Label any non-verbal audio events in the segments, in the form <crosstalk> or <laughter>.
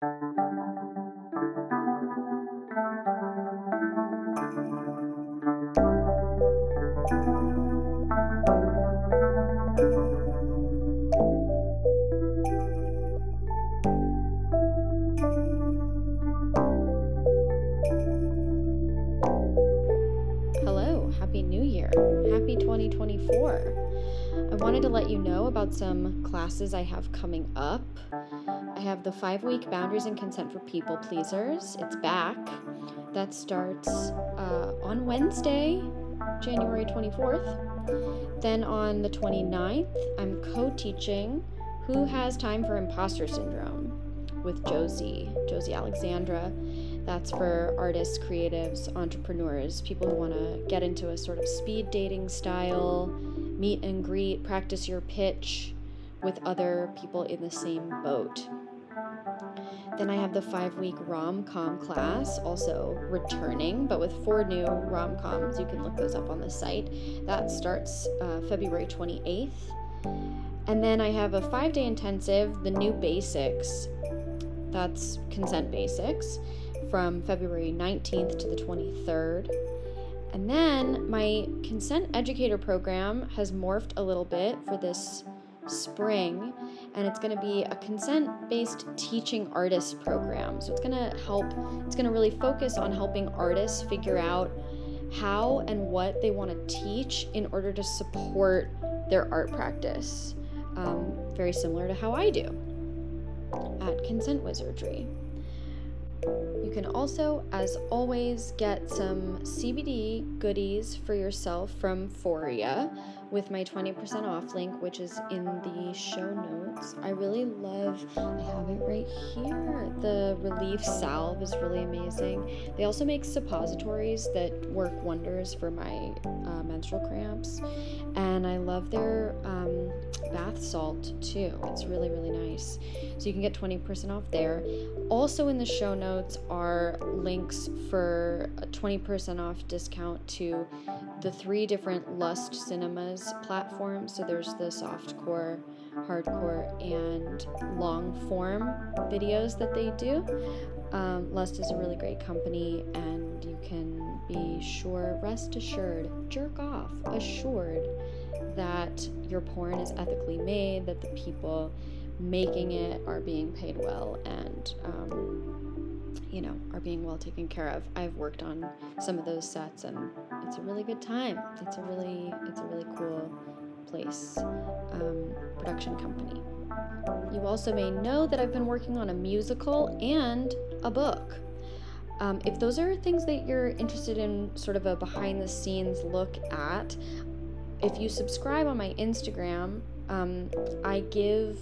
Hello, Happy New Year. Happy 2024. I wanted to let you know about some classes I have coming up. Have the five week Boundaries and Consent for People Pleasers. It's back. That starts uh, on Wednesday, January 24th. Then on the 29th, I'm co teaching Who Has Time for Imposter Syndrome with Josie, Josie Alexandra. That's for artists, creatives, entrepreneurs, people who want to get into a sort of speed dating style, meet and greet, practice your pitch with other people in the same boat. Then I have the five week rom com class, also returning, but with four new rom coms. You can look those up on the site. That starts uh, February 28th. And then I have a five day intensive, the new basics. That's consent basics from February 19th to the 23rd. And then my consent educator program has morphed a little bit for this spring, and it's going to be a consent based teaching artist program. So it's going to help, it's going to really focus on helping artists figure out how and what they want to teach in order to support their art practice. Um, very similar to how I do at Consent Wizardry. You can also, as always, get some CBD goodies for yourself from Foria with my 20% off link, which is in the show notes. I really love, I have it right here. The Relief Salve is really amazing. They also make suppositories that work wonders for my uh, menstrual cramps. And I love their um, bath salt too. It's really, really nice. So you can get 20% off there. Also, in the show notes are links for a 20% off discount to the three different Lust Cinemas platforms. So there's the softcore, hardcore, and long form videos that they do. Um, Lust is a really great company, and you can be sure, rest assured, jerk off, assured that your porn is ethically made, that the people making it are being paid well, and um, you know are being well taken care of. I've worked on some of those sets, and it's a really good time. It's a really it's a really cool place um, production company. You also may know that I've been working on a musical and a book. Um, if those are things that you're interested in, sort of a behind the scenes look at, if you subscribe on my Instagram, um, I give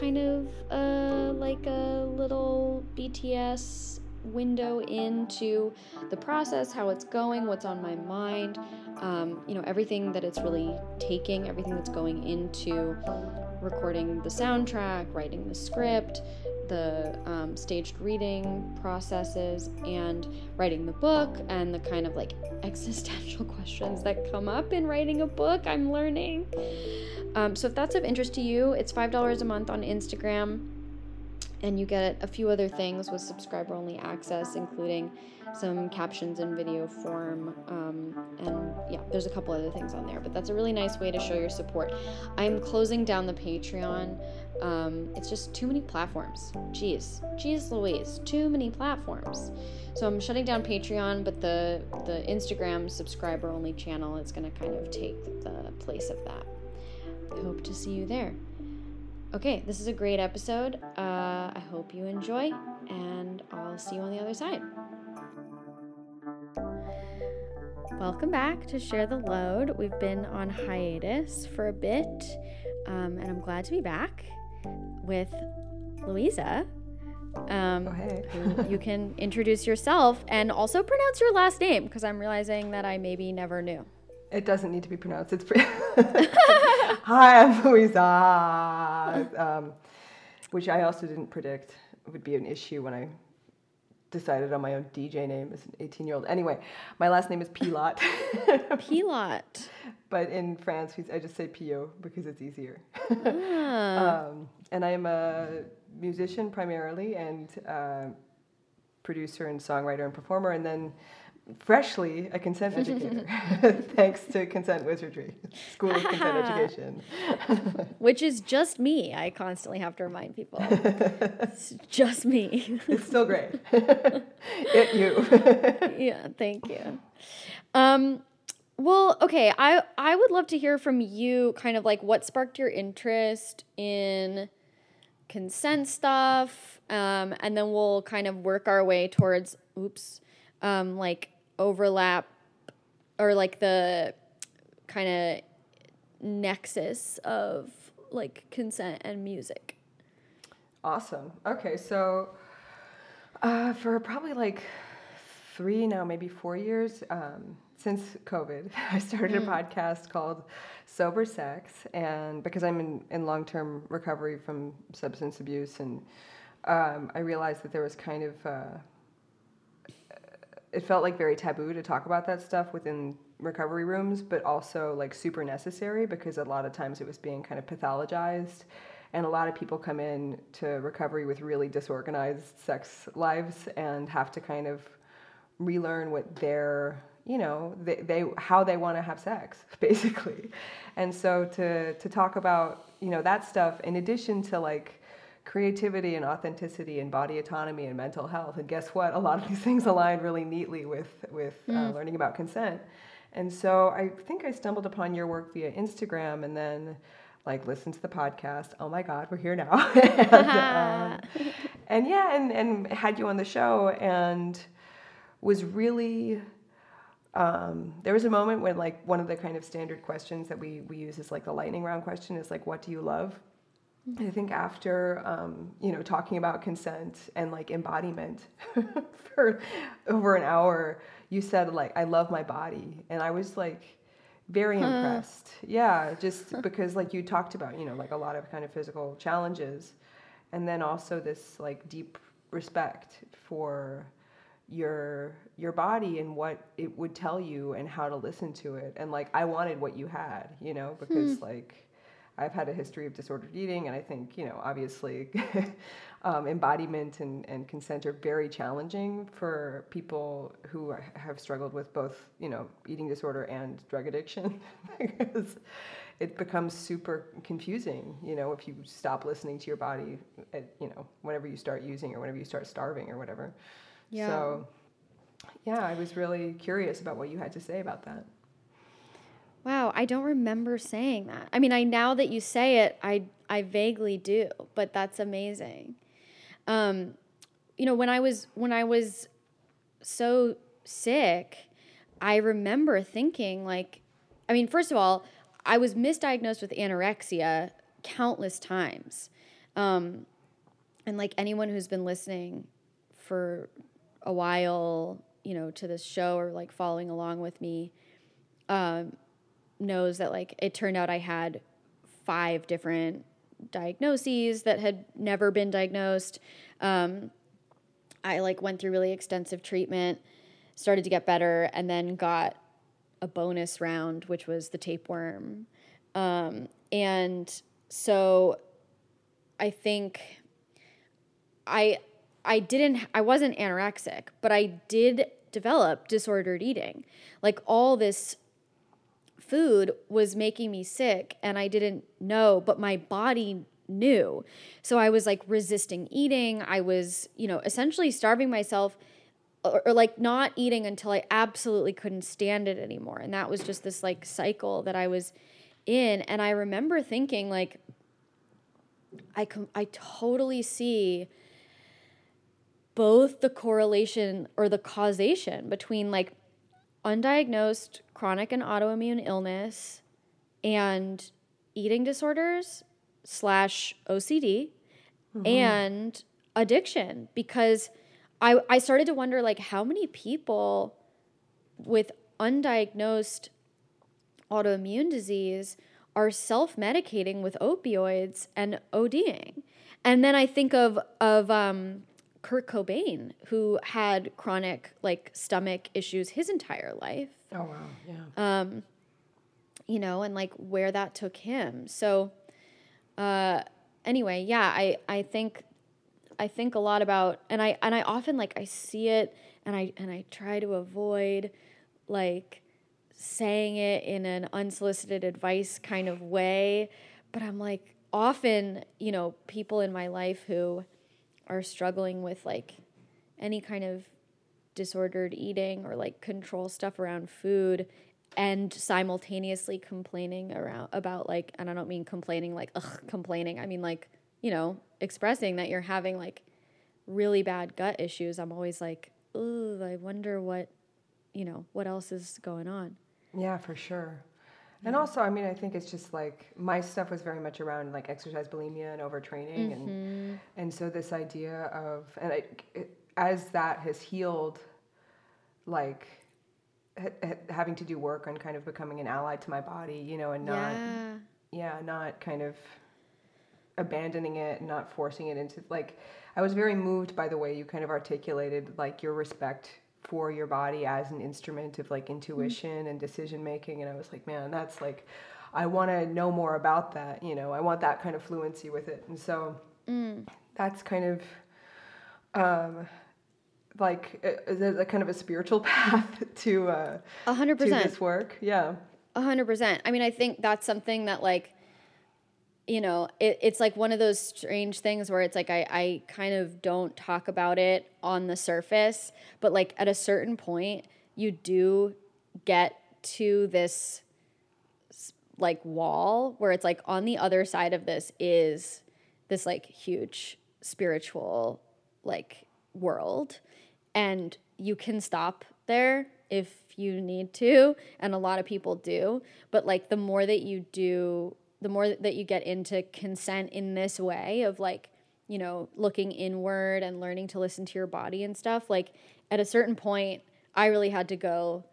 kind of uh, like a little BTS window into the process, how it's going, what's on my mind, um, you know, everything that it's really taking, everything that's going into recording the soundtrack, writing the script, the um, staged reading processes, and writing the book, and the kind of like <laughs> existential questions that come up in writing a book. I'm learning. Um, so if that's of interest to you, it's $5 a month on Instagram and you get a few other things with subscriber only access, including some captions in video form. Um, and yeah, there's a couple other things on there, but that's a really nice way to show your support. I'm closing down the Patreon. Um, it's just too many platforms. Jeez, jeez Louise, too many platforms. So I'm shutting down Patreon, but the the Instagram subscriber only channel is going to kind of take the place of that. I hope to see you there. Okay, this is a great episode. Uh, I hope you enjoy, and I'll see you on the other side. Welcome back to Share the Load. We've been on hiatus for a bit, um, and I'm glad to be back with Louisa. Um, oh, hey. you can <laughs> introduce yourself and also pronounce your last name because I'm realizing that I maybe never knew. It doesn't need to be pronounced. It's pretty. <laughs> <laughs> Hi, I'm Louisa, um, which I also didn't predict would be an issue when I decided on my own DJ name as an 18 year old. Anyway, my last name is Pillot. <laughs> Pillot. but in France, I just say Pio because it's easier. Ah. um, and I am a musician primarily and uh, producer and songwriter and performer, and then freshly a consent educator, <laughs> <laughs> thanks to Consent Wizardry, School of Consent <laughs> Education. Which is just me. I constantly have to remind people. it's just me. it's still great. it you. yeah, thank you. Um, well, okay, I I would love to hear from you kind of like what sparked your interest in consent stuff. Um, and then we'll kind of work our way towards oops, um, like overlap or like the kind of nexus of like consent and music. Awesome. Okay, so uh, for probably like three now, maybe four years um, since COVID, <laughs> I started mm. a podcast called Sober Sex, and because I'm in, in long term recovery from substance abuse, and um, I realized that there was kind of uh, it felt like very taboo to talk about that stuff within recovery rooms, but also like super necessary because a lot of times it was being kind of pathologized. And a lot of people come in to recovery with really disorganized sex lives and have to kind of relearn what their you know they, they how they want to have sex <laughs> basically and so to to talk about you know that stuff in addition to like creativity and authenticity and body autonomy and mental health. And guess what? A lot of these <laughs> things align really neatly with with uh, mm. uh, learning about consent. And so I think I stumbled upon your work via Instagram and then like listened to the podcast. Oh my God, we're here now. <laughs> and, um, and yeah, and, and had you on the show and was really um, there was a moment when like one of the kind of standard questions that we, we use is like the lightning round question is like what do you love I think after um, you know talking about consent and like embodiment <laughs> for over an hour, you said like I love my body, and I was like very huh. impressed. Yeah, just <laughs> because like you talked about you know like a lot of kind of physical challenges, and then also this like deep respect for your your body and what it would tell you and how to listen to it and like I wanted what you had, you know, because hmm. like I've had a history of disordered eating, and I think, you know, obviously <laughs> um, embodiment and, and consent are very challenging for people who have struggled with both, you know, eating disorder and drug addiction <laughs> because it becomes super confusing, you know, if you stop listening to your body, at, you know, whenever you start using or whenever you start starving or whatever. Yeah. So, yeah, I was really curious about what you had to say about that. Wow, I don't remember saying that. I mean, I now that you say it, I I vaguely do, but that's amazing. Um, you know, when I was when I was so sick, I remember thinking like I mean, first of all, I was misdiagnosed with anorexia countless times. Um, and like anyone who's been listening for a while, you know, to this show or like following along with me, um, knows that like it turned out I had five different diagnoses that had never been diagnosed. Um, I like went through really extensive treatment, started to get better, and then got a bonus round, which was the tapeworm. Um, and so I think I I didn't I wasn't anorexic, but I did develop disordered eating. Like all this food was making me sick and I didn't know, but my body knew. So I was like resisting eating. I was, you know, essentially starving myself or, or, like not eating until I absolutely couldn't stand it anymore. And that was just this like cycle that I was in. And I remember thinking like, I com- I totally see both the correlation or the causation between like undiagnosed chronic and autoimmune illness and eating disorders slash OCD mm-hmm. and addiction because I, I started to wonder like how many people with undiagnosed autoimmune disease are self-medicating with opioids and ODing. And then I think of of um, Kurt Cobain, who had chronic like stomach issues his entire life. Oh wow, yeah. Um, you know, and like where that took him. So, uh, anyway, yeah, I I think I think a lot about and I and I often like I see it and I and I try to avoid like saying it in an unsolicited advice kind of way, but I'm like often, you know, people in my life who are struggling with like any kind of disordered eating or like control stuff around food and simultaneously complaining around about like and I don't mean complaining like ugh complaining. I mean like you know expressing that you're having like really bad gut issues. I'm always like ooh I wonder what you know what else is going on. Yeah for sure and also, I mean, I think it's just like my stuff was very much around like exercise bulimia and overtraining, mm-hmm. and and so this idea of and I, it, as that has healed, like ha- having to do work on kind of becoming an ally to my body, you know, and not yeah, yeah not kind of abandoning it, not forcing it into like. I was very moved by the way you kind of articulated like your respect for your body as an instrument of like intuition mm-hmm. and decision making and i was like man that's like i want to know more about that you know i want that kind of fluency with it. And so mm. that's kind of um like a, a, kind of a spiritual <laughs> path to uh 100% to this work? Yeah. 100% i mean i think that's something that like you know, it, it's like one of those strange things where it's like I, I kind of don't talk about it on the surface, but like at a certain point, you do get to this like wall where it's like on the other side of this is this like huge spiritual like world. And you can stop there if you need to and a lot of people do. But like the more that you do the more that you get into consent in this way of like you know looking inward and learning to listen to your body and stuff like at a certain point i really had to go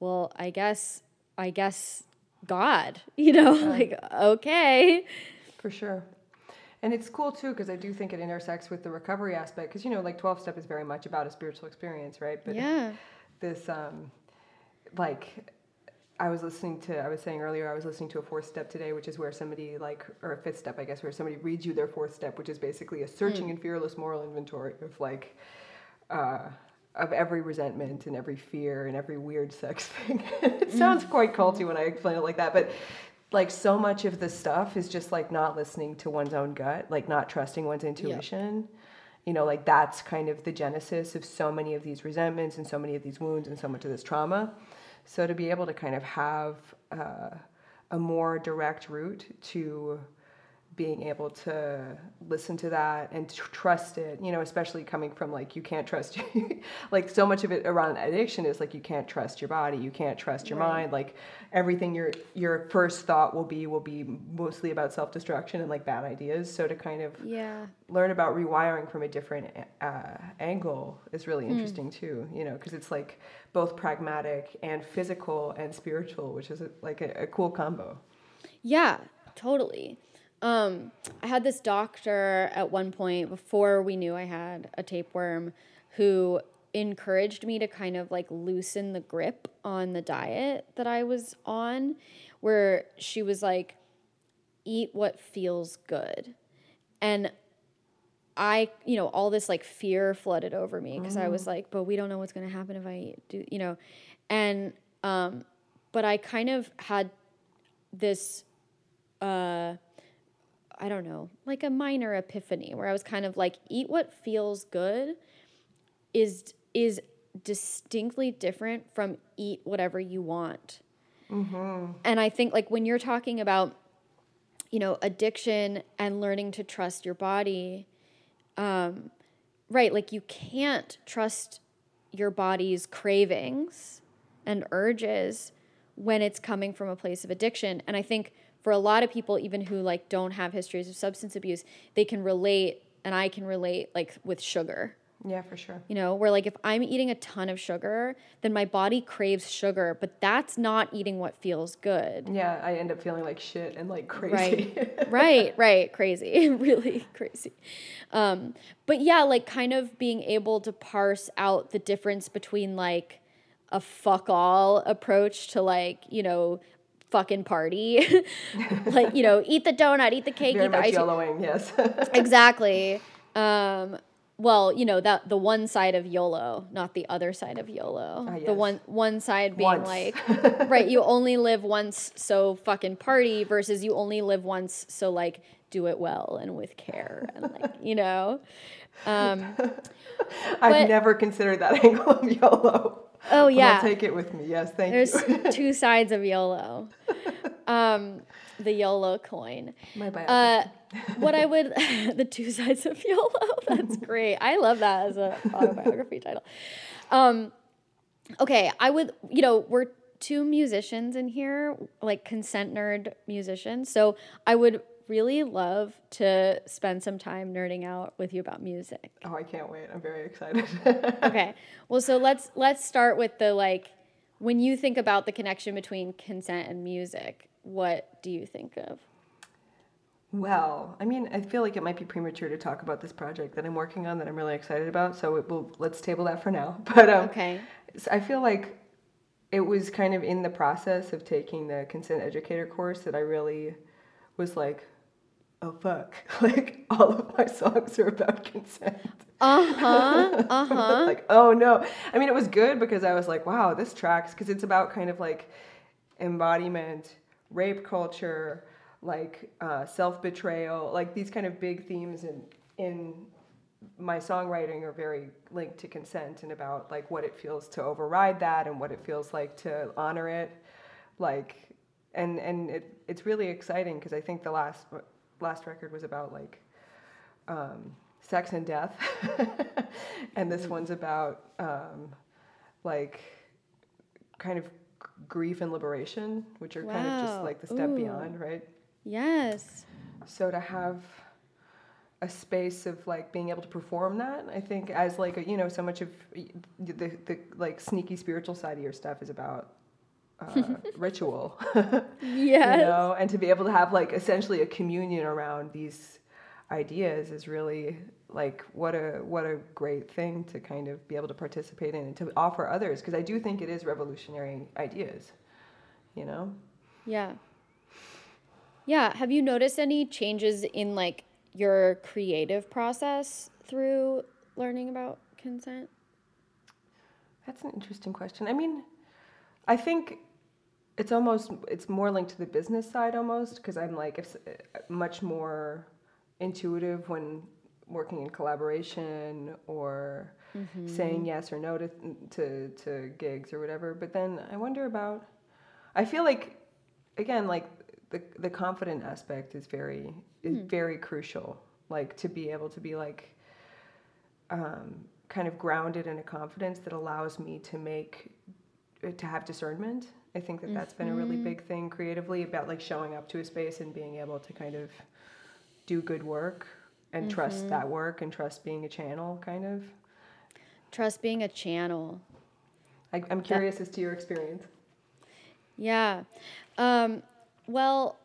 well i guess i guess god <laughs> you know yeah. like okay. For sure. And it's cool too because i do think it intersects with the recovery aspect because you know like 12 step is very much about a spiritual experience right? But yeah. this um like I was listening to, I was saying earlier, I was listening to a fourth step today, which is where somebody, like, or a fifth step, I guess, where somebody reads you their fourth step, which is basically a searching mm. and fearless moral inventory of, like, uh, of every resentment and every fear and every weird sex <laughs> thing. it mm. sounds quite culty when I explain it like that, but like so much of the stuff is just like not listening to one's own gut, like not trusting one's intuition. Yep. You know, like that's kind of the genesis of so many of these resentments and so many of these wounds and so much of this trauma. So to be able to kind of have uh, a more direct route to being able to listen to that and trust it you know especially coming from like you can't trust <laughs> like so much of it around addiction is like you can't trust your body you can't trust your right. mind like everything your your first thought will be will be mostly about self-destruction and like bad ideas so to kind of yeah learn about rewiring from a different uh, angle is really hmm. interesting mm. too you know because it's like both pragmatic and physical and spiritual which is a, like a, a cool combo yeah totally um, I had this doctor at one point before we knew I had a tapeworm who encouraged me to kind of like loosen the grip on the diet that I was on, where she was like, eat what feels good. And I, you know, all this like fear flooded over me because I was mm. like, but we don't know what's going to happen if I do, you know. And, um, but I kind of had this, uh, I don't know, like a minor epiphany where I was kind of like, eat what feels good is is distinctly different from eat whatever you want. Mm-hmm. And I think like when you're talking about, you know, addiction and learning to trust your body, um, right? Like you can't trust your body's cravings and urges when it's coming from a place of addiction. And I think for a lot of people even who like don't have histories of substance abuse they can relate and i can relate like with sugar. Yeah for sure. You know where like if i'm eating a ton of sugar then my body craves sugar but that's not eating what feels good. Yeah i end up feeling like shit and like crazy. Right. <laughs> Right right. Crazy. <laughs> Really crazy. Um, but yeah like kind of being able to parse out the difference between like a fuck all approach to like you know fucking party. <laughs> <laughs> like, you know, eat the donut, eat the cake, Very eat the much ice yellowing, yes. <laughs> exactly. Um, well, you know that the one side of YOLO, not the other side of YOLO. Ah, The one one side being Once. like, right, you only live once, so fucking party, versus you only live once, so like do it well and with care and like you know. Um, I've But- never considered that angle of YOLO. Oh yeah, I'll take it with me. Yes, thank you. there's <laughs> two sides of YOLO. Um, the YOLO coin. My biography. Uh, what I would, <laughs> the two sides of YOLO. <laughs> That's great. I love that as a autobiography title. Um, okay, I would, you know, we're two musicians in here, like consent nerd musicians. So I would really love to spend some time nerding out with you about music. oh, I can't wait. I'm very excited. <laughs> Okay. Well, so let's let's start with the like when you think about the connection between consent and music, what do you think of? Well, I mean, I feel like it might be premature to talk about this project that I'm working on that I'm really excited about. So it will let's table that for now. <laughs> But um, Okay. I feel like it was kind of in the process of taking the consent educator course that I really was like, oh fuck, <laughs> like all of my songs are about consent. Uh-huh. <laughs> Uh-huh. like, oh no. I mean, it was good because I was like, wow, this tracks because it's about kind of like embodiment, rape culture, like uh, self betrayal, like these kind of big themes in in my songwriting are very linked to consent and about like what it feels to override that and what it feels like to honor it, like and and it it's really exciting because I think the last last record was about like um, sex and death, <laughs> and this one's about um, like kind of grief and liberation, which are kind of just like the step Ooh. beyond, right? Yes. So to have a space of like being able to perform that, I think as like a, you know so much of the the like sneaky spiritual side of your stuff is about uh, ritual. <laughs> Yes. you know and to be able to have like essentially a communion around these ideas is really like what a what a great thing to kind of be able to participate in and to offer others because i do think it is revolutionary ideas you know Yeah. Yeah. Have you noticed any changes in like your creative process through learning about consent? that's an interesting question i mean i think it's almost it's more linked to the business side almost because i'm like it's uh, much more intuitive when working in collaboration or saying yes or no to, to to gigs or whatever. But then i wonder about i feel like again like the the confident aspect is very is very crucial. Like to be able to be like um, kind of grounded in a confidence that allows me to make to have discernment i think that that's been a really big thing creatively about like showing up to a space and being able to kind of do good work and trust that work and trust being a channel kind of Trust being a channel. I, i'm curious as to your experience Yeah. Um, well,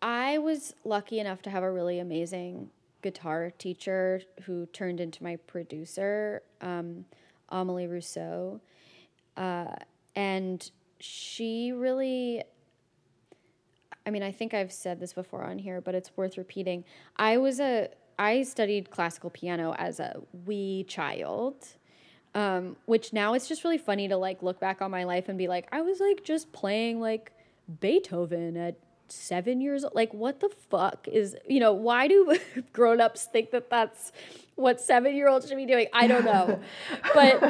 I was lucky enough to have a really amazing guitar teacher who turned into my producer, um, Amelie Rousseaux. Uh, and she really, I mean, I think I've said this before on here, but it's worth repeating. I was a, I studied classical piano as a wee child um, which now it's just really funny to like look back on my life and be like, I was like just playing like Beethoven at seven years old. Like, what the fuck is, you know, why do <laughs> grown ups think that that's what seven year olds should be doing? I don't know. <laughs> but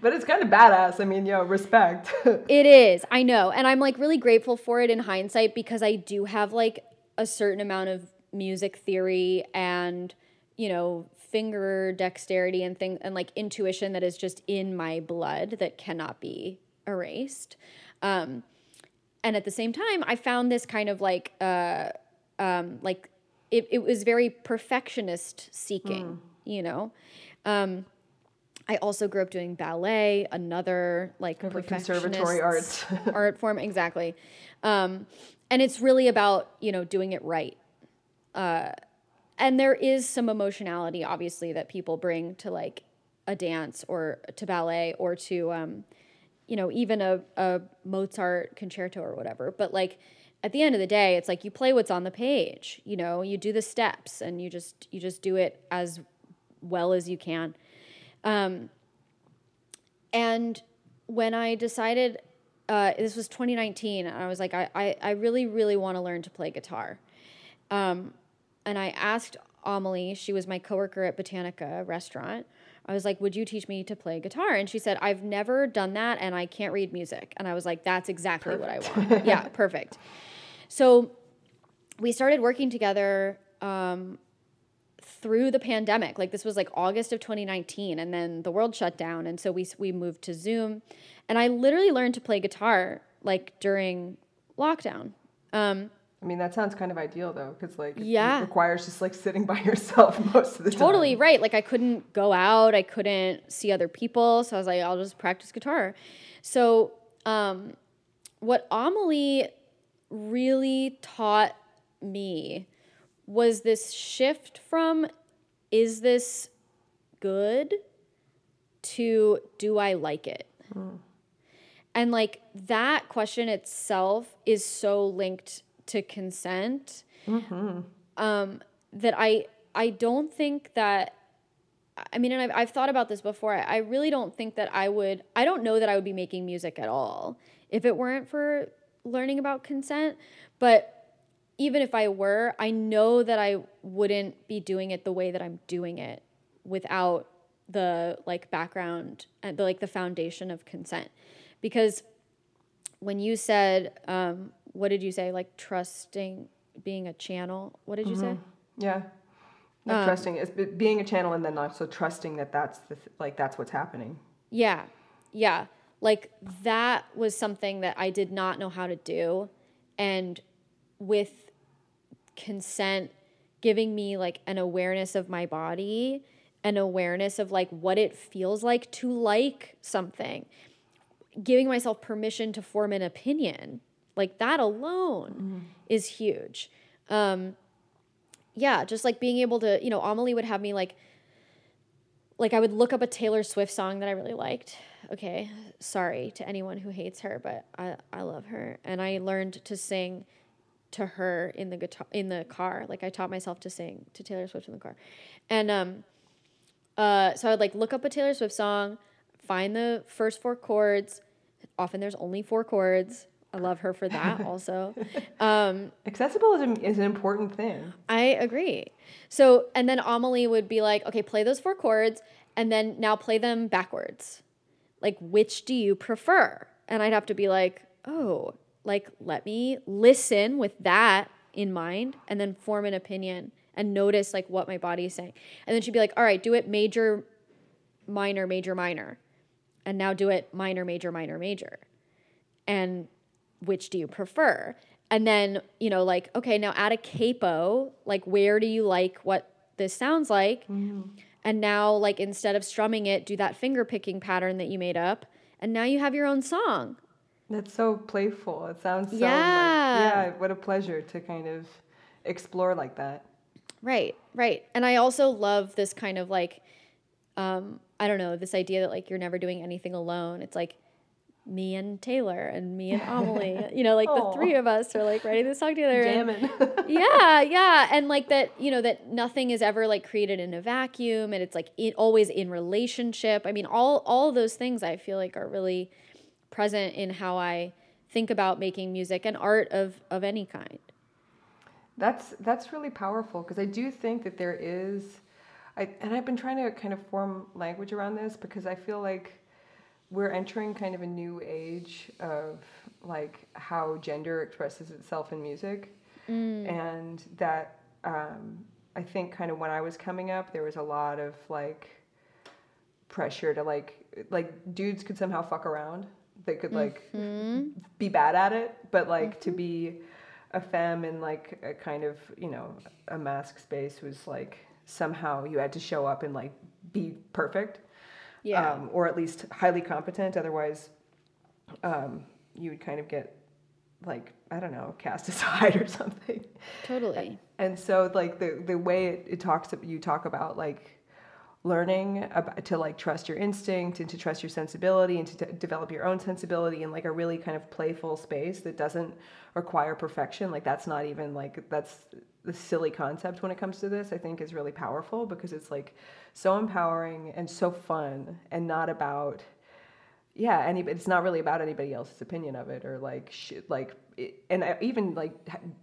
but it's kind of badass i mean yo respect <laughs> it is, I know. And I'm like really grateful for it in hindsight because I do have like a certain amount of music theory and, you know, finger dexterity and thing and like intuition that is just in my blood that cannot be erased. Um, and at the same time, I found this kind of like uh, um, like it, it was very perfectionist seeking, you know. Um, I also grew up doing ballet, another like Kind of like conservatory arts. art form exactly. Um, and it's really about you know doing it right. Uh, and there is some emotionality, obviously, that people bring to like a dance or to ballet or to um, you know even a, a Mozart concerto or whatever. But like at the end of the day, it's like you play what's on the page. You know, you do the steps and you just you just do it as well as you can. Um, and when I decided, uh, this was 2019, I was like, I, I, I really, really want to learn to play guitar. Um, and I asked Amelie, she was my coworker at Botanica restaurant. I was like, Would you teach me to play guitar? And she said, I've never done that and I can't read music. And I was like, That's exactly perfect. what I want. yeah, perfect. So we started working together um, through the pandemic. Like this was like August of 2019, and then the world shut down, and so we we moved to Zoom, and I literally learned to play guitar like during lockdown. Um, I mean, that sounds kind of ideal though, because like yeah. it requires just like sitting by <laughs> yourself most of the totally time. Totally right. Like I couldn't go out, I couldn't see other people, so I was like, I'll just practice guitar. So, um, what Amelie really taught me was this shift from is this good to do I like it? Mm. And like that question itself is so linked to consent mm-hmm. um, that I I don't think that I mean, and I've, I've thought about this before. I, I really don't think that I would, I don't know that I would be making music at all if it weren't for learning about consent. But even if I were, I know that I wouldn't be doing it the way that I'm doing it without the like background and the like the foundation of consent. Because when you said, um, what did you say? Like trusting being a channel. What did you mm-hmm. say? Yeah. Like um, trusting is being a channel and then also trusting that that's the like that's what's happening. Yeah. Yeah. Like that was something that I did not know how to do and with consent giving me like an awareness of my body, an awareness of like what it feels like to like something, giving myself permission to form an opinion. Like that alone mm. is huge. Um, yeah, just like being able to, you know, Amelie would have me like, like I would look up a Taylor Swift song that I really liked. Okay, sorry to anyone who hates her, but I I love her, and I learned to sing to her in the guitar in the car. Like I taught myself to sing to Taylor Swift in the car, and um, uh, so I would like look up a Taylor Swift song, find the first four chords. Often there's only four chords. I love her for that <laughs> also. Um, Accessibility is an important thing. I agree. So, and then Amelie would be like, okay, play those four chords and then now play them backwards. Like, which do you prefer? And I'd have to be like, oh, like let me listen with that in mind and then form an opinion and notice like what my body is saying. And then she'd be like, "All right, do it major minor major minor." And now do it minor major minor major. And which do you prefer? And then, you know, like, okay, now add a capo, like where do you like what this sounds like? Mm-hmm. And now like instead of strumming it, do that finger picking pattern that you made up. And now you have your own song. That's so playful. It sounds so yeah. like yeah, what a pleasure to kind of explore like that. Right, right. And I also love this kind of like um I don't know, this idea that like you're never doing anything alone. It's like me and Taylor and me and Amelie, <laughs> you know, like the three of us are like writing this song together. Jamming. <laughs> yeah, yeah. And like that, you know, that nothing is ever like created in a vacuum and it's like it always in relationship. I mean, all all those things I feel like are really present in how I think about making music and art of, of any kind. That's that's really powerful because I do think that there is I and I've been trying to kind of form language around this because I feel like we're entering kind of a new age of like how gender expresses itself in music mm. and that um, I think kind of when I was coming up there was a lot of like pressure to like like dudes could somehow fuck around they could like mm-hmm. be bad at it, but like mm-hmm. to be a femme in like a kind of you know a mask space was like somehow you had to show up and like be perfect, yeah, um, or at least highly competent. Otherwise, um, you would kind of get like I don't know cast <laughs> aside or something. Totally. And so like the the way it, it talks you talk about like learning about, to like trust your instinct and to trust your sensibility and to t- develop your own sensibility in like a really kind of playful space that doesn't require perfection like that's not even like that's the silly concept when it comes to this i think is really powerful because it's like so empowering and so fun and not about yeah any it's not really about anybody else's opinion of it or like like it, and I, even like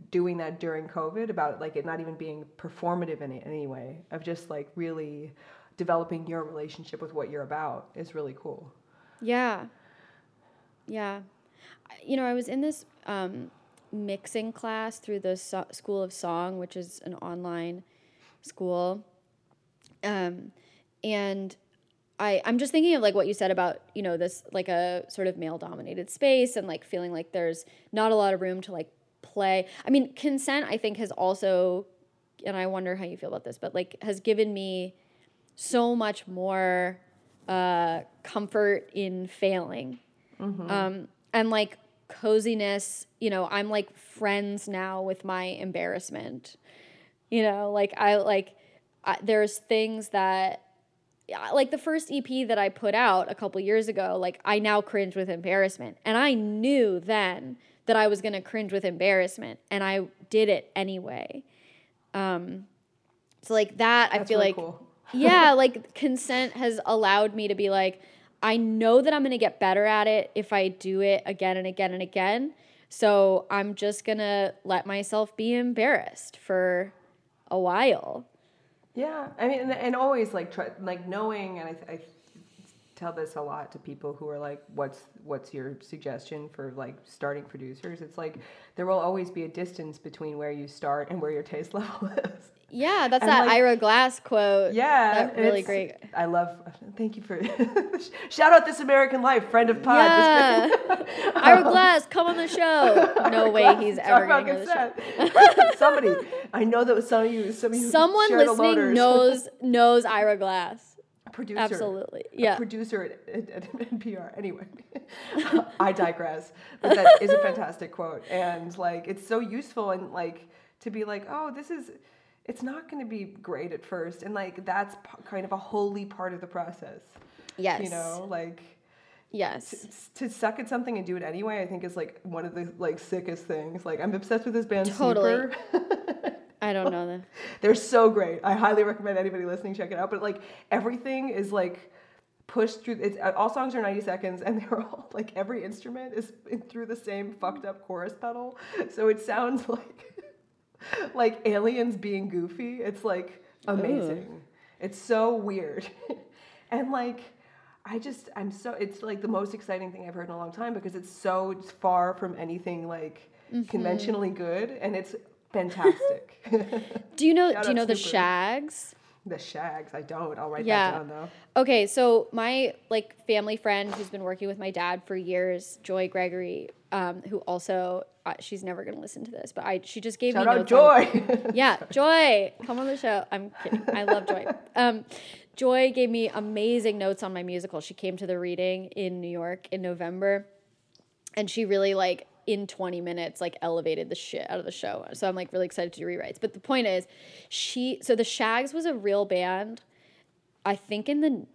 doing that during covid about like it not even being performative in any way of just like really developing your relationship with what you're about is really cool Yeah. Yeah. You know, I was in this um, mixing class through the so- School of Song, which is an online school. Um, and I, I'm just thinking of like what you said about, you know, this like a sort of male dominated space and like feeling like there's not a lot of room to like play. I mean, consent, I think, has also, and I wonder how you feel about this, but like has given me so much more uh, comfort in failing um, and like coziness you know i'm like friends now with my embarrassment. You know like i like I, there's things that like the first ep that i put out a couple years ago like i now cringe with embarrassment. And i knew then that i was going to cringe with embarrassment and i did it anyway. Um so like that i feel really like cool. yeah, <laughs> like consent has allowed me to be like, I know that I'm going to get better at it if I do it again and again and again. So I'm just going to let myself be embarrassed for a while. Yeah, I mean, and, and always like try, like knowing, and I, I tell this a lot to people who are like, "What's what's your suggestion for like starting producers?" It's like there will always be a distance between where you start and where your taste <laughs> level is. Yeah, that's And, that like- Ira Glass quote. Yeah, That really great. I love. Thank you for <laughs> shout out this American Life friend of pod. Yeah. <laughs> Ira um, Glass, come on the show. No way he's ever going to go the show. Somebody, I know that some of you, some of you, Someone listening loaders. knows knows Ira Glass. Producer. Absolutely. a Yeah. producer at, at, at <laughs> NPR. Anyway, <laughs> I digress. But that is a fantastic <laughs> quote, and like it's so useful, and like to be like, oh, this is. It's not going to be great at first, and like that's p- kind of a holy part of the process. Yes. You know, like Yes. s- to suck at something and do it anyway. I think is like one of the like sickest things. Like I'm obsessed with this band. Totally. Super. I don't know that. <laughs> They're so great. I highly recommend anybody listening check it out. But like everything is like pushed through. It's all songs are ninety seconds, and <laughs> they're all like every instrument is through the same fucked up chorus pedal. So it sounds <laughs> like like aliens being goofy. It's like amazing. It's so weird, and like. I just I'm so it's like the most exciting thing I've heard in a long time because it's so far from anything like Mm-hmm. conventionally good and it's fantastic. <laughs> Do you know Shout do you know the Shags? The Shags, I don't. I'll write Yeah. that down though. Okay, so my like family friend who's been working with my dad for years, Joy Gregory, um, who also uh, she's never gonna listen to this, but I she just gave Shout me out notes on- Joy. <laughs> yeah, <laughs> Joy, come on the show. I'm kidding. I love Joy. Um, Joy gave me amazing notes on my musical. She came to the reading in New York in November, and she really like in 20 minutes like elevated the shit out of the show. So I'm like really excited to do rewrites. But the point is, she so the Shags was a real band, I think in the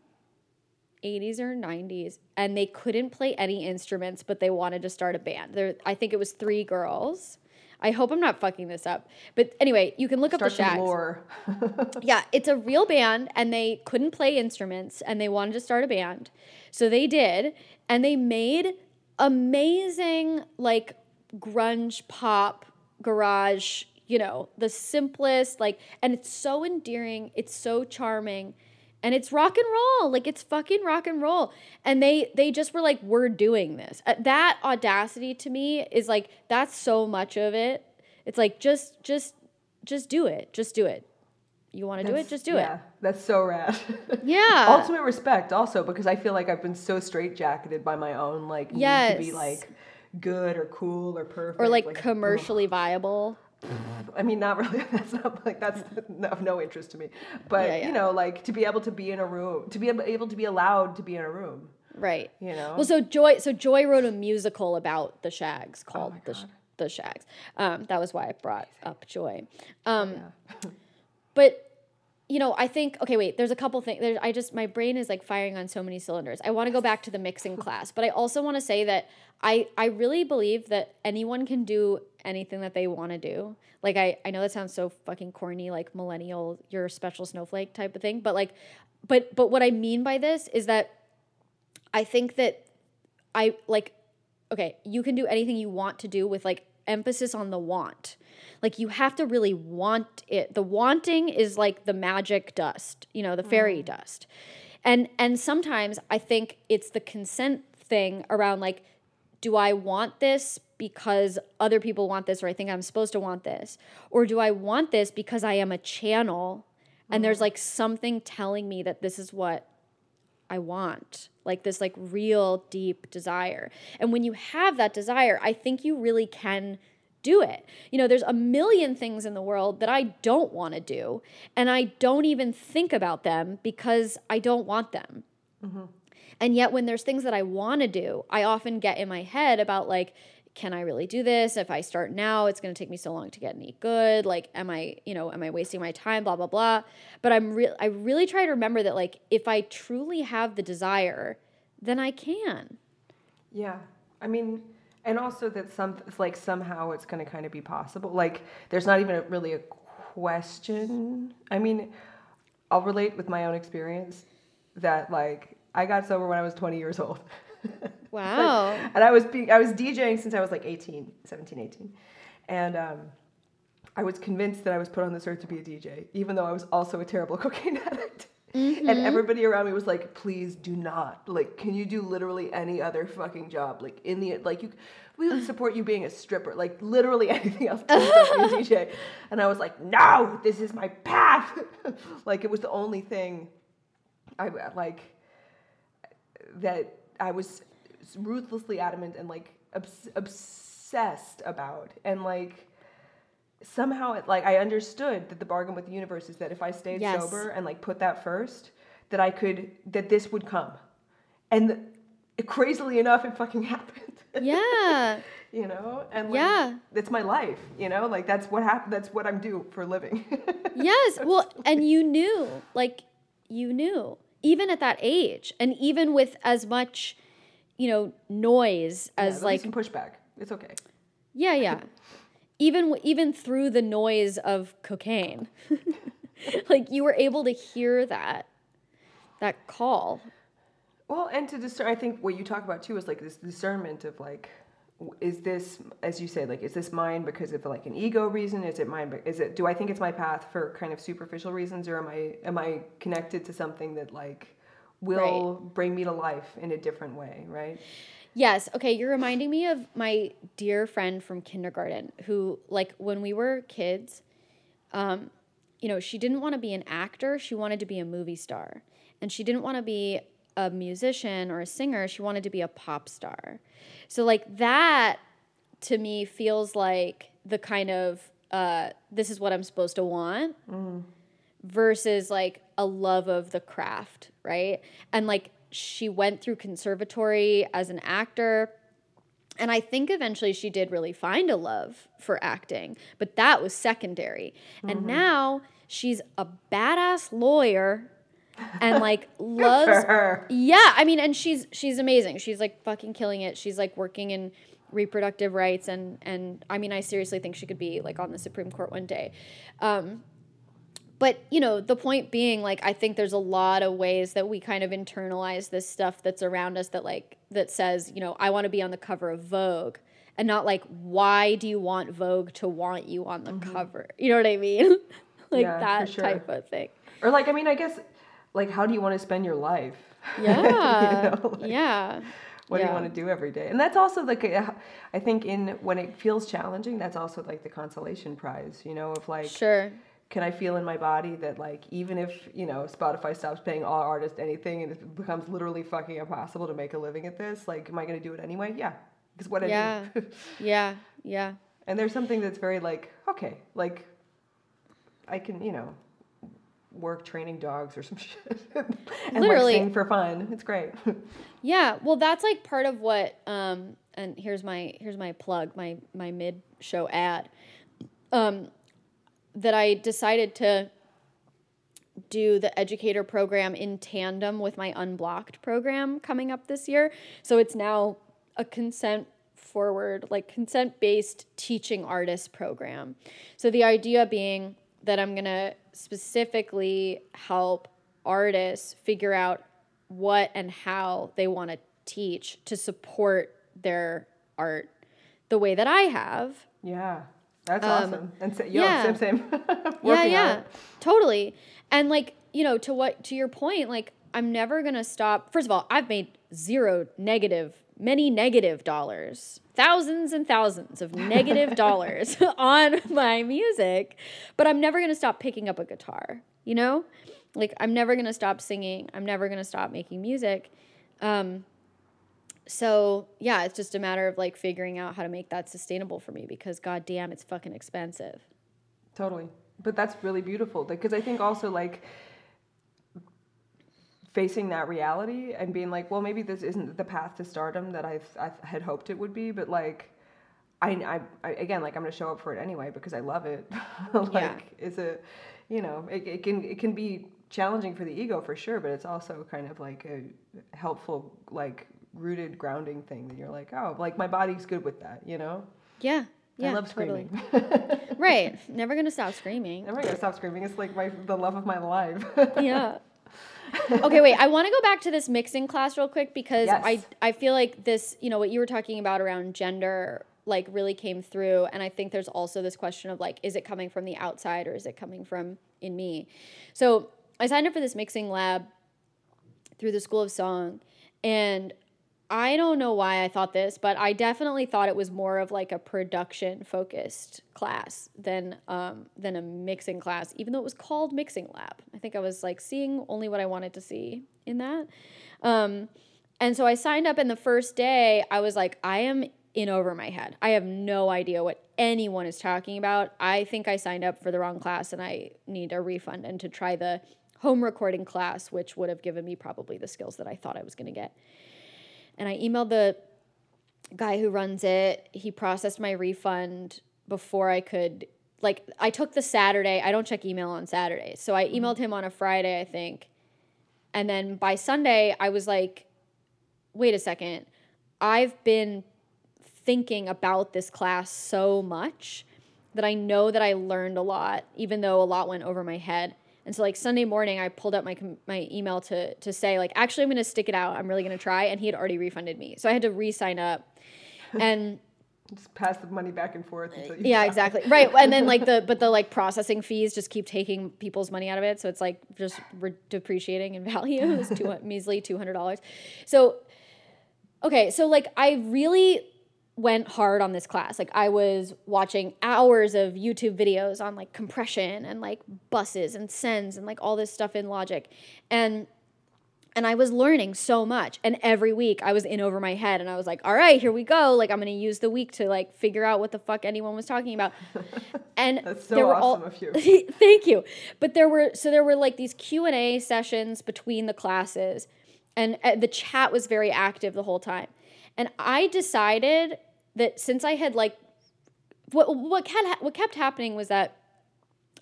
80s or 90s, and they couldn't play any instruments, but they wanted to start a band. There, I think it was three girls. I hope I'm not fucking this up. But anyway, you can look Start up the Shags. lore. <laughs> Yeah, it's a real band and they couldn't play instruments and they wanted to start a band. So they did and they made amazing like grunge pop garage, you know, the simplest like and it's so endearing, it's so charming and it's rock and roll like it's fucking rock and roll. And they they just were like we're doing this. Uh, that audacity to me is like that's so much of it. It's like just just just do it just do it you want to do it just do it. That's so rad. <laughs> yeah Ultimate respect also because I feel like I've been so straitjacketed by my own like need to be like good or cool or perfect. or like ugh. commercially viable I mean, not really. <laughs> That's not like that's <laughs> of no interest to me. But Yeah, yeah. you know, like to be able to be in a room, to be able- to be allowed to be in a room. right You know. well so joy so joy wrote a musical about the shags called the, Sh- the shags um, that was why i brought up joy um, but you know, I think okay, wait. There's a couple things. There's, I just my brain is like firing on so many cylinders. I want to go back to the mixing <laughs> class, but I also want to say that I I really believe that anyone can do anything that they want to do. Like I I know that sounds so fucking corny, like millennial, you're a special snowflake type of thing, but like, but but what I mean by this is that I think that I like okay, you can do anything you want to do with like emphasis on the want. Like you have to really want it. The wanting is like the magic dust, you know, the fairy mm. dust. And and sometimes I think it's the consent thing around like do I want this because other people want this or I think I'm supposed to want this? Or do I want this because I am a channel and there's mm. like something telling me that this is what I want? Like this like real deep desire. And when you have that desire, I think you really can do it. You know, there's a million things in the world that I don't want to do, and I don't even think about them because I don't want them. Mm-hmm. And yet, when there's things that I want to do, I often get in my head about like, can I really do this? If I start now, it's going to take me so long to get any good. Like, am I, you know, am I wasting my time? Blah blah blah. But I'm real. I really try to remember that, like, if I truly have the desire, then I can. Yeah, I mean, and also that some like somehow it's going to kind of be possible. Like, there's not even a, really a question. I mean, I'll relate with my own experience that like I got sober when I was 20 years old. <laughs> Wow. and I was being, I was DJing since I was like 18, 17, 18. And um, I was convinced that I was put on this earth to be a DJ, even though I was also a terrible <laughs> cocaine addict. Mm-hmm. And everybody around me was like, "Please do not. Like, can you do literally any other fucking job? Like in the like you, we would <laughs> support you being a stripper. Like literally <laughs> anything else. DJ." <laughs> And I was like, "No, this is my path." like it was the only thing I like that I was ruthlessly adamant and like obs- obsessed about and like somehow it, like I understood that the bargain with the universe is that if I stayed yes. sober and like put that first that I could that this would come. And the, crazily enough it fucking <laughs> happened. Yeah. <laughs> You know? And like, yeah. that's my life you know? Like that's what happened that's what I'm due for living. <laughs> Yes. Well and you knew like you knew even at that age and even with as much you know noise as yeah, like pushback. It's okay. Yeah yeah even even through the noise of cocaine <laughs> like you were able to hear that that call. Well and to discern i think what you talk about too is like this discernment of like is this as you say like is this mine because of like an ego reason? Is it mine is it do i think it's my path for kind of superficial reasons or am i am i connected to something that like will right. bring me to life in a different way right yes okay you're reminding me of my dear friend from kindergarten who like when we were kids um you know she didn't want to be an actor she wanted to be a movie star and she didn't want to be a musician or a singer she wanted to be a pop star so like that to me feels like the kind of uh, this is what I'm supposed to want mm. versus like a love of the craft, right? And like she went through conservatory as an actor. And I think eventually she did really find a love for acting, but that was secondary. Mm-hmm. And now she's a badass lawyer and <laughs> like loves yeah i mean and she's she's amazing she's like fucking killing it she's like working in reproductive rights and and i mean i seriously think she could be like on the supreme court one day um but you know the point being like i think there's a lot of ways that we kind of internalize this stuff that's around us that like that says you know i want to be on the cover of vogue and not like why do you want vogue to want you on the mm-hmm. cover <laughs> you know what i mean <laughs> like yeah, that sure. type of thing or like i mean i guess like how do you want to spend your life? <laughs> Yeah. you know, like, yeah. What yeah. do you want to do every day? And that's also like i think in when it feels challenging, that's also like the consolation prize, you know, of like Sure. Can I feel in my body that like even if, you know, Spotify stops paying all artists anything and it becomes literally fucking impossible to make a living at this, like am I going to do it anyway? Yeah. Because what yeah. I do. <laughs> yeah. Yeah. And there's something that's very like, okay, like I can, you know, work training dogs or some <laughs> shit and Literally. like for fun. It's great. <laughs> yeah, well, that's like part of what. Um, and here's my here's my plug, my my mid show ad. Um, that I decided to do the educator program in tandem with my unblocked program coming up this year. So it's now a consent forward, like consent based teaching artist program. So the idea being that I'm going to specifically help artists figure out what and how they want to teach to support their art the way that I have. Yeah. That's um, awesome. And so, yo, yeah. same, same. <laughs> yeah, yeah. Totally. And like, you know, to what to your point, like I'm never gonna stop. First of all, I've made zero negative, many negative dollars, thousands and thousands of negative <laughs> dollars <laughs> on my music, but I'm never gonna stop picking up a guitar. You know, like I'm never gonna stop singing. I'm never gonna stop making music. Um, so yeah, it's just a matter of like figuring out how to make that sustainable for me because goddamn, it's fucking expensive. Totally, but that's really beautiful because I think also like facing that reality and being like, well, maybe this isn't the path to stardom that I've, I had hoped it would be, but like, I, I, I again, like I'm gonna show up for it anyway because I love it. <laughs> like, yeah. it's a, you know, it, it can it can be challenging for the ego for sure, but it's also kind of like a helpful, like rooted grounding thing that you're like, oh, like my body's good with that, you know? Yeah. Yeah, I love screaming. Totally. <laughs> right. Never gonna stop screaming. Never gonna stop screaming. It's like my the love of my life. <laughs> yeah. okay, wait. I want to go back to this mixing class real quick because Yes. I I feel like this, you know, what you were talking about around gender like really came through and I think there's also this question of like is it coming from the outside or is it coming from in me? So, I signed up for this mixing lab through the School of Song and I don't know why I thought this, but I definitely thought it was more of like a production focused class than um, than a mixing class, even though it was called mixing lab. I think I was like seeing only what I wanted to see in that. Um, and so I signed up, and the first day I was like, I am in over my head. I have no idea what anyone is talking about. I think I signed up for the wrong class, and I need a refund and to try the home recording class, which would have given me probably the skills that I thought I was going to get. And I emailed the guy who runs it. He processed my refund before I could like I took the Saturday. I don't check email on Saturdays. So I Mm-hmm. emailed him on a Friday, I think. And then by Sunday, I was like, wait a second. I've been thinking about this class so much that I know that I learned a lot, even though a lot went over my head. And so like Sunday morning, I pulled up my my email to to say like actually I'm going to stick it out. I'm really going to try, and he had already refunded me, so I had to re-sign up. <laughs> And Just pass the money back and forth until you yeah, die. exactly. Right. And then like the but the like processing fees just keep taking people's money out of it, so it's like just re- depreciating in value. It's two <laughs> measly two hundred dollars. So okay, so like I really went hard on this class. Like I was watching hours of YouTube videos on like compression and like buses and sends and like all this stuff in Logic. And and I was learning so much. And every week I was in over my head and I was like, all right, here we go. Like I'm gonna use the week to like figure out what the fuck anyone was talking about. <laughs> And That's so there were awesome all of you. <laughs> thank you. But there were so there were like these Q and A sessions between the classes, and uh, the chat was very active the whole time. And I decided that since I had like what what kept what kept happening was that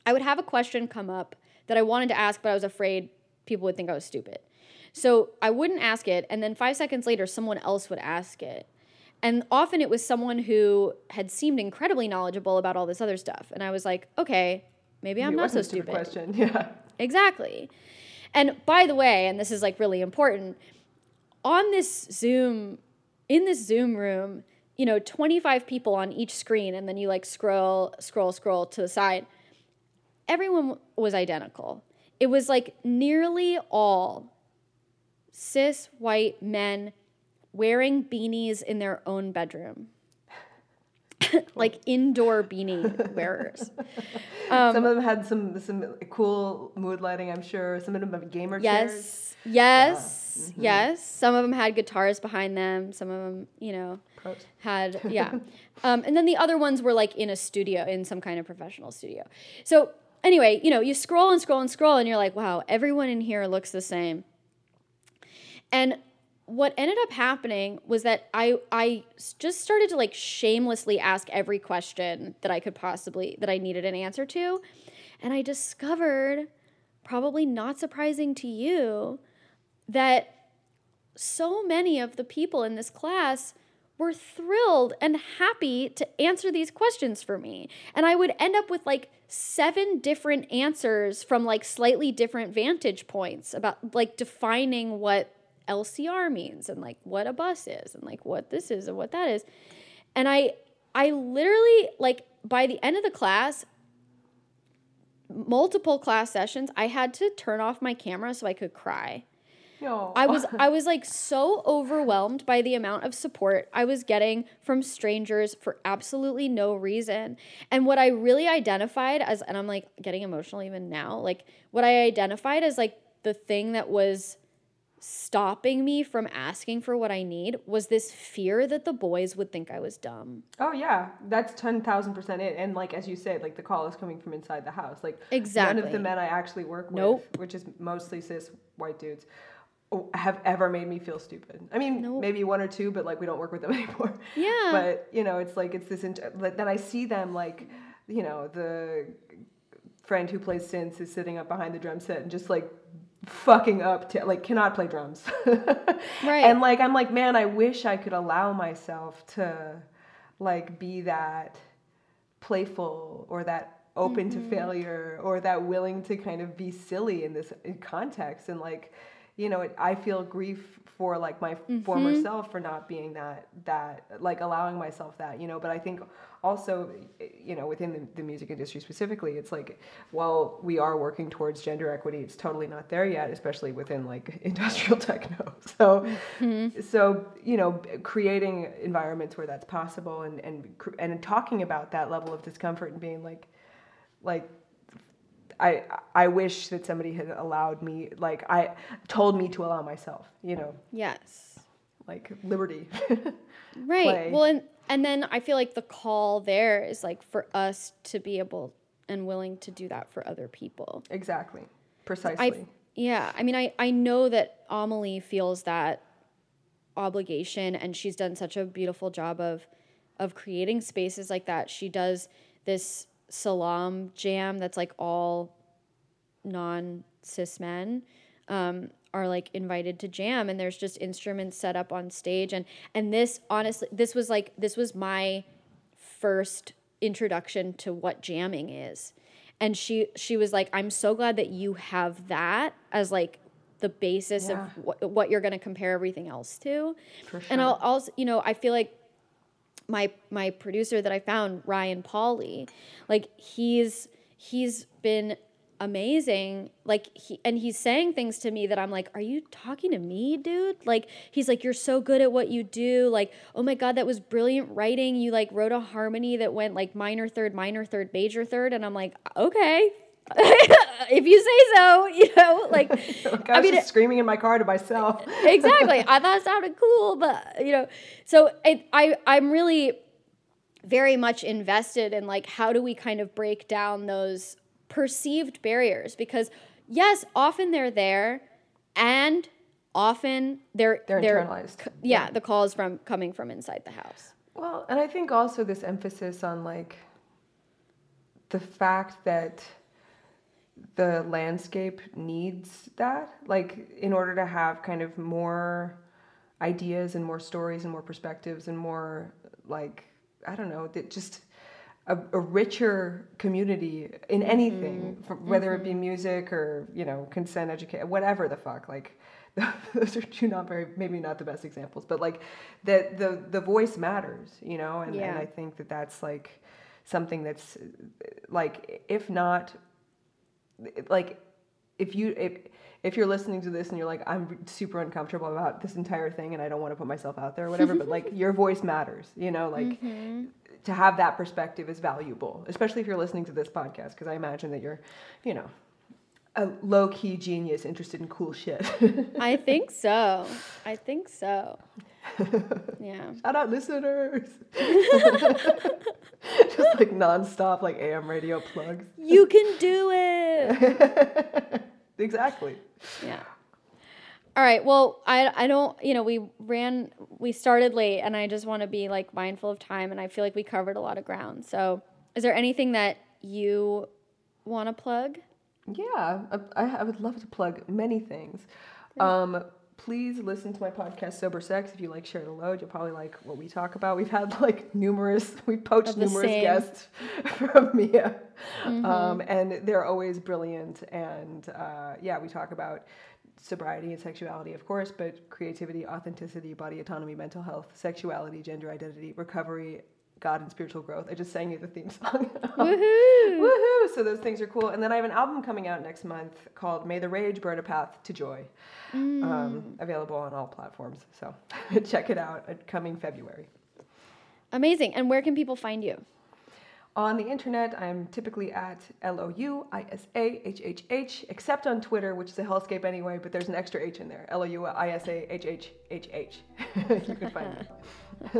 I would have a question come up that I wanted to ask, but I was afraid people would think I was stupid. So I wouldn't ask it, and then five seconds later, someone else would ask it. And often it was someone who had seemed incredibly knowledgeable about all this other stuff. And I was like, okay, maybe I'm It not so stupid. question. <laughs> Yeah. Exactly. And by the way, and this is like really important, on this Zoom, in this Zoom room, you know, 25 people on each screen, and then you like scroll, scroll, scroll to the side. Everyone was identical. It was like nearly all cis white men wearing beanies in their own bedroom. <laughs> like indoor beanie wearers. Um, <laughs> some of them had some some cool mood lighting. I'm sure. Some of them have gamer chairs. Yes. Yes. Yes. Some of them had guitars behind them. Some of them, you know, Pros. had <laughs> yeah. um, and then the other ones were like in a studio, in some kind of professional studio. So anyway, you know, you scroll and scroll and scroll, and you're like, wow, everyone in here looks the same. And what ended up happening was that I I just started to like shamelessly ask every question that I could possibly that I needed an answer to, and I discovered probably not surprising to you that so many of the people in this class were thrilled and happy to answer these questions for me. And I would end up with like seven different answers from like slightly different vantage points about like defining what LCR means and like what a bus is and like what this is and what that is. And I I literally like by the end of the class multiple class sessions I had to turn off my camera so I could cry. No. I was <laughs> I was like so overwhelmed by the amount of support I was getting from strangers for absolutely no reason. And what I really identified as and I'm like getting emotional even now, like what I identified as like the thing that was stopping me from asking for what I need was this fear that the boys would think I was dumb. Oh yeah, that's ten thousand percent it. And like as you said, like the call is coming from inside the house. Like Exactly. none of the men I actually work Nope. with, which is mostly cis white dudes, oh, have ever made me feel stupid. I mean, Nope. maybe one or two, but like we don't work with them <laughs> anymore. Yeah. But you know, it's like it's this. Int- then I see them like, you know, the friend who plays synths is sitting up behind the drum set and just like fucking up to like cannot play drums <laughs> Right. and like i'm like man i wish i could allow myself to like be that playful or that open Mm-hmm. to failure or that willing to kind of be silly in this context and like you know it, i feel grief for like my Mm-hmm. former self for not being that that like allowing myself that you know but i think also you know within the, the music industry specifically it's like while we are working towards gender equity it's totally not there yet especially within like <laughs> industrial techno <laughs> so so you know creating environments where that's possible and and and talking about that level of discomfort and being like like I I wish that somebody had allowed me like I told me to allow myself, you know, yes. like liberty. <laughs> Right. play. Well, and and then I feel like the call there is like for us to be able and willing to do that for other people. exactly. I Precisely. yeah, I mean I I know that Amelie feels that obligation and she's done such a beautiful job of of creating spaces like that. She does this salam jam that's like all non cis men um, are like invited to jam and there's just instruments set up on stage. And and this honestly this was like this was my first introduction to what jamming is. And she she was like i'm so glad that you have that as like the basis Yeah. of what, what you're going to compare everything else to. For and i'll also you know i feel like my my producer that I found, Ryan Pauly, like he's he's been amazing. Like he and he's saying things to me that I'm like, are you talking to me, dude? Like he's like, you're so good at what you do. Like, oh my god, that was brilliant writing. You like wrote a harmony that went like minor third, minor third, major third, and I'm like, okay. If you say so, <laughs> you know, like Like, <laughs> I was just screaming in my car to myself. <laughs> exactly. I thought it sounded cool, but you know, so it, I I'm really very much invested in like how do we kind of break down those perceived barriers because yes, often they're there, and often they're They're internalized. c- Yeah, the calls from coming from inside the house. Well, and I think also this emphasis on like the fact that the landscape needs that, like in order to have kind of more ideas and more stories and more perspectives and more like I don't know, that just a, a richer community in mm-hmm. anything, from, whether it be mm-hmm. music or you know consent education, whatever the fuck. Like <laughs> those are two not very, maybe not the best examples, but like that the the voice matters, you know, and, and I think that that's like something that's like if not like if you if if you're listening to this and you're like I'm super uncomfortable about this entire thing and I don't want to put myself out there or whatever but like <laughs> your voice matters you know like mm-hmm. to have that perspective is valuable especially if you're listening to this podcast because I imagine that you're you know a low key genius interested in cool shit I think <laughs> so. I think so. <laughs> Yeah. shout out listeners <laughs> <laughs> just like nonstop like AM radio plugs You can do it. exactly Yeah. All right. Well, I I don't, you know, we ran we started late and I just want to be like mindful of time and I feel like we covered a lot of ground. So, is there anything that you want to plug? Yeah, I, I would love to plug many things. Um, please listen to my podcast Sober Sex if you like Share the Load. You'll probably like what we talk about. We've had like numerous, <laughs> we've poached numerous same. guests <laughs> from Mia, Mm-hmm. um, and they're always brilliant. And uh, yeah, we talk about sobriety and sexuality, of course, but creativity, authenticity, body autonomy, mental health, sexuality, gender identity, recovery. God and spiritual growth. I just sang you the theme <laughs> song. Woohoo! Woohoo! So those things are cool. And then I have an album coming out next month called May the Rage Burn a Path to Joy. Um, available on all platforms. So <laughs> check it out. uh, Coming February. Amazing. And where can people find you? On the internet, I'm typically at L O U I S A H H H, except on Twitter, which is a hellscape anyway, but there's an extra H in there. L O U I S A H H H H. <laughs> You can find me. <laughs>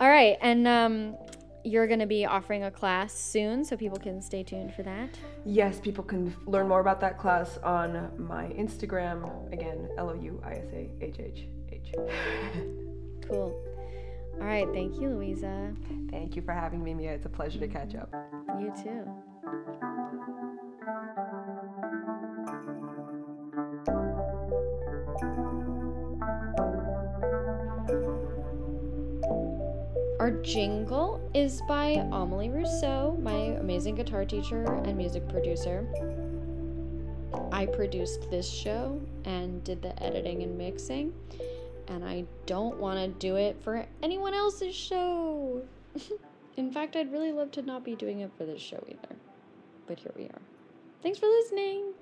All right. And um, you're going to be offering a class soon, so people can stay tuned for that. Yes, people can learn more about that class on my Instagram. Again, L O U I S A H H H. <laughs> Cool. All right. Thank you, Louisa. Thank you for having me, Mia. It's a pleasure to catch up. You too. Our jingle is by Amelie Rousseaux, my amazing guitar teacher and music producer. I produced this show and did the editing and mixing, and I don't want to do it for anyone else's show. <laughs> In fact, I'd really love to not be doing it for this show either. But here we are. Thanks for listening.